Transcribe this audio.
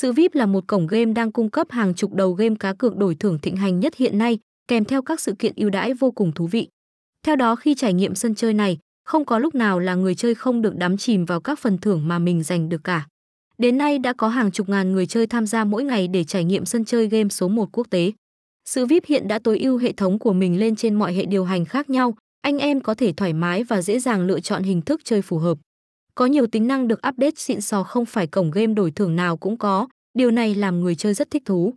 Sự VIP là một cổng game đang cung cấp hàng chục đầu game cá cược đổi thưởng thịnh hành nhất hiện nay, kèm theo các sự kiện ưu đãi vô cùng thú vị. Theo đó khi trải nghiệm sân chơi này, không có lúc nào là người chơi không được đắm chìm vào các phần thưởng mà mình giành được cả. Đến nay đã có hàng chục ngàn người chơi tham gia mỗi ngày để trải nghiệm sân chơi game số 1 quốc tế. Sự VIP hiện đã tối ưu hệ thống của mình lên trên mọi hệ điều hành khác nhau, anh em có thể thoải mái và dễ dàng lựa chọn hình thức chơi phù hợp. Có nhiều tính năng được update xịn sò không phải cổng game đổi thưởng nào cũng có, điều này làm người chơi rất thích thú.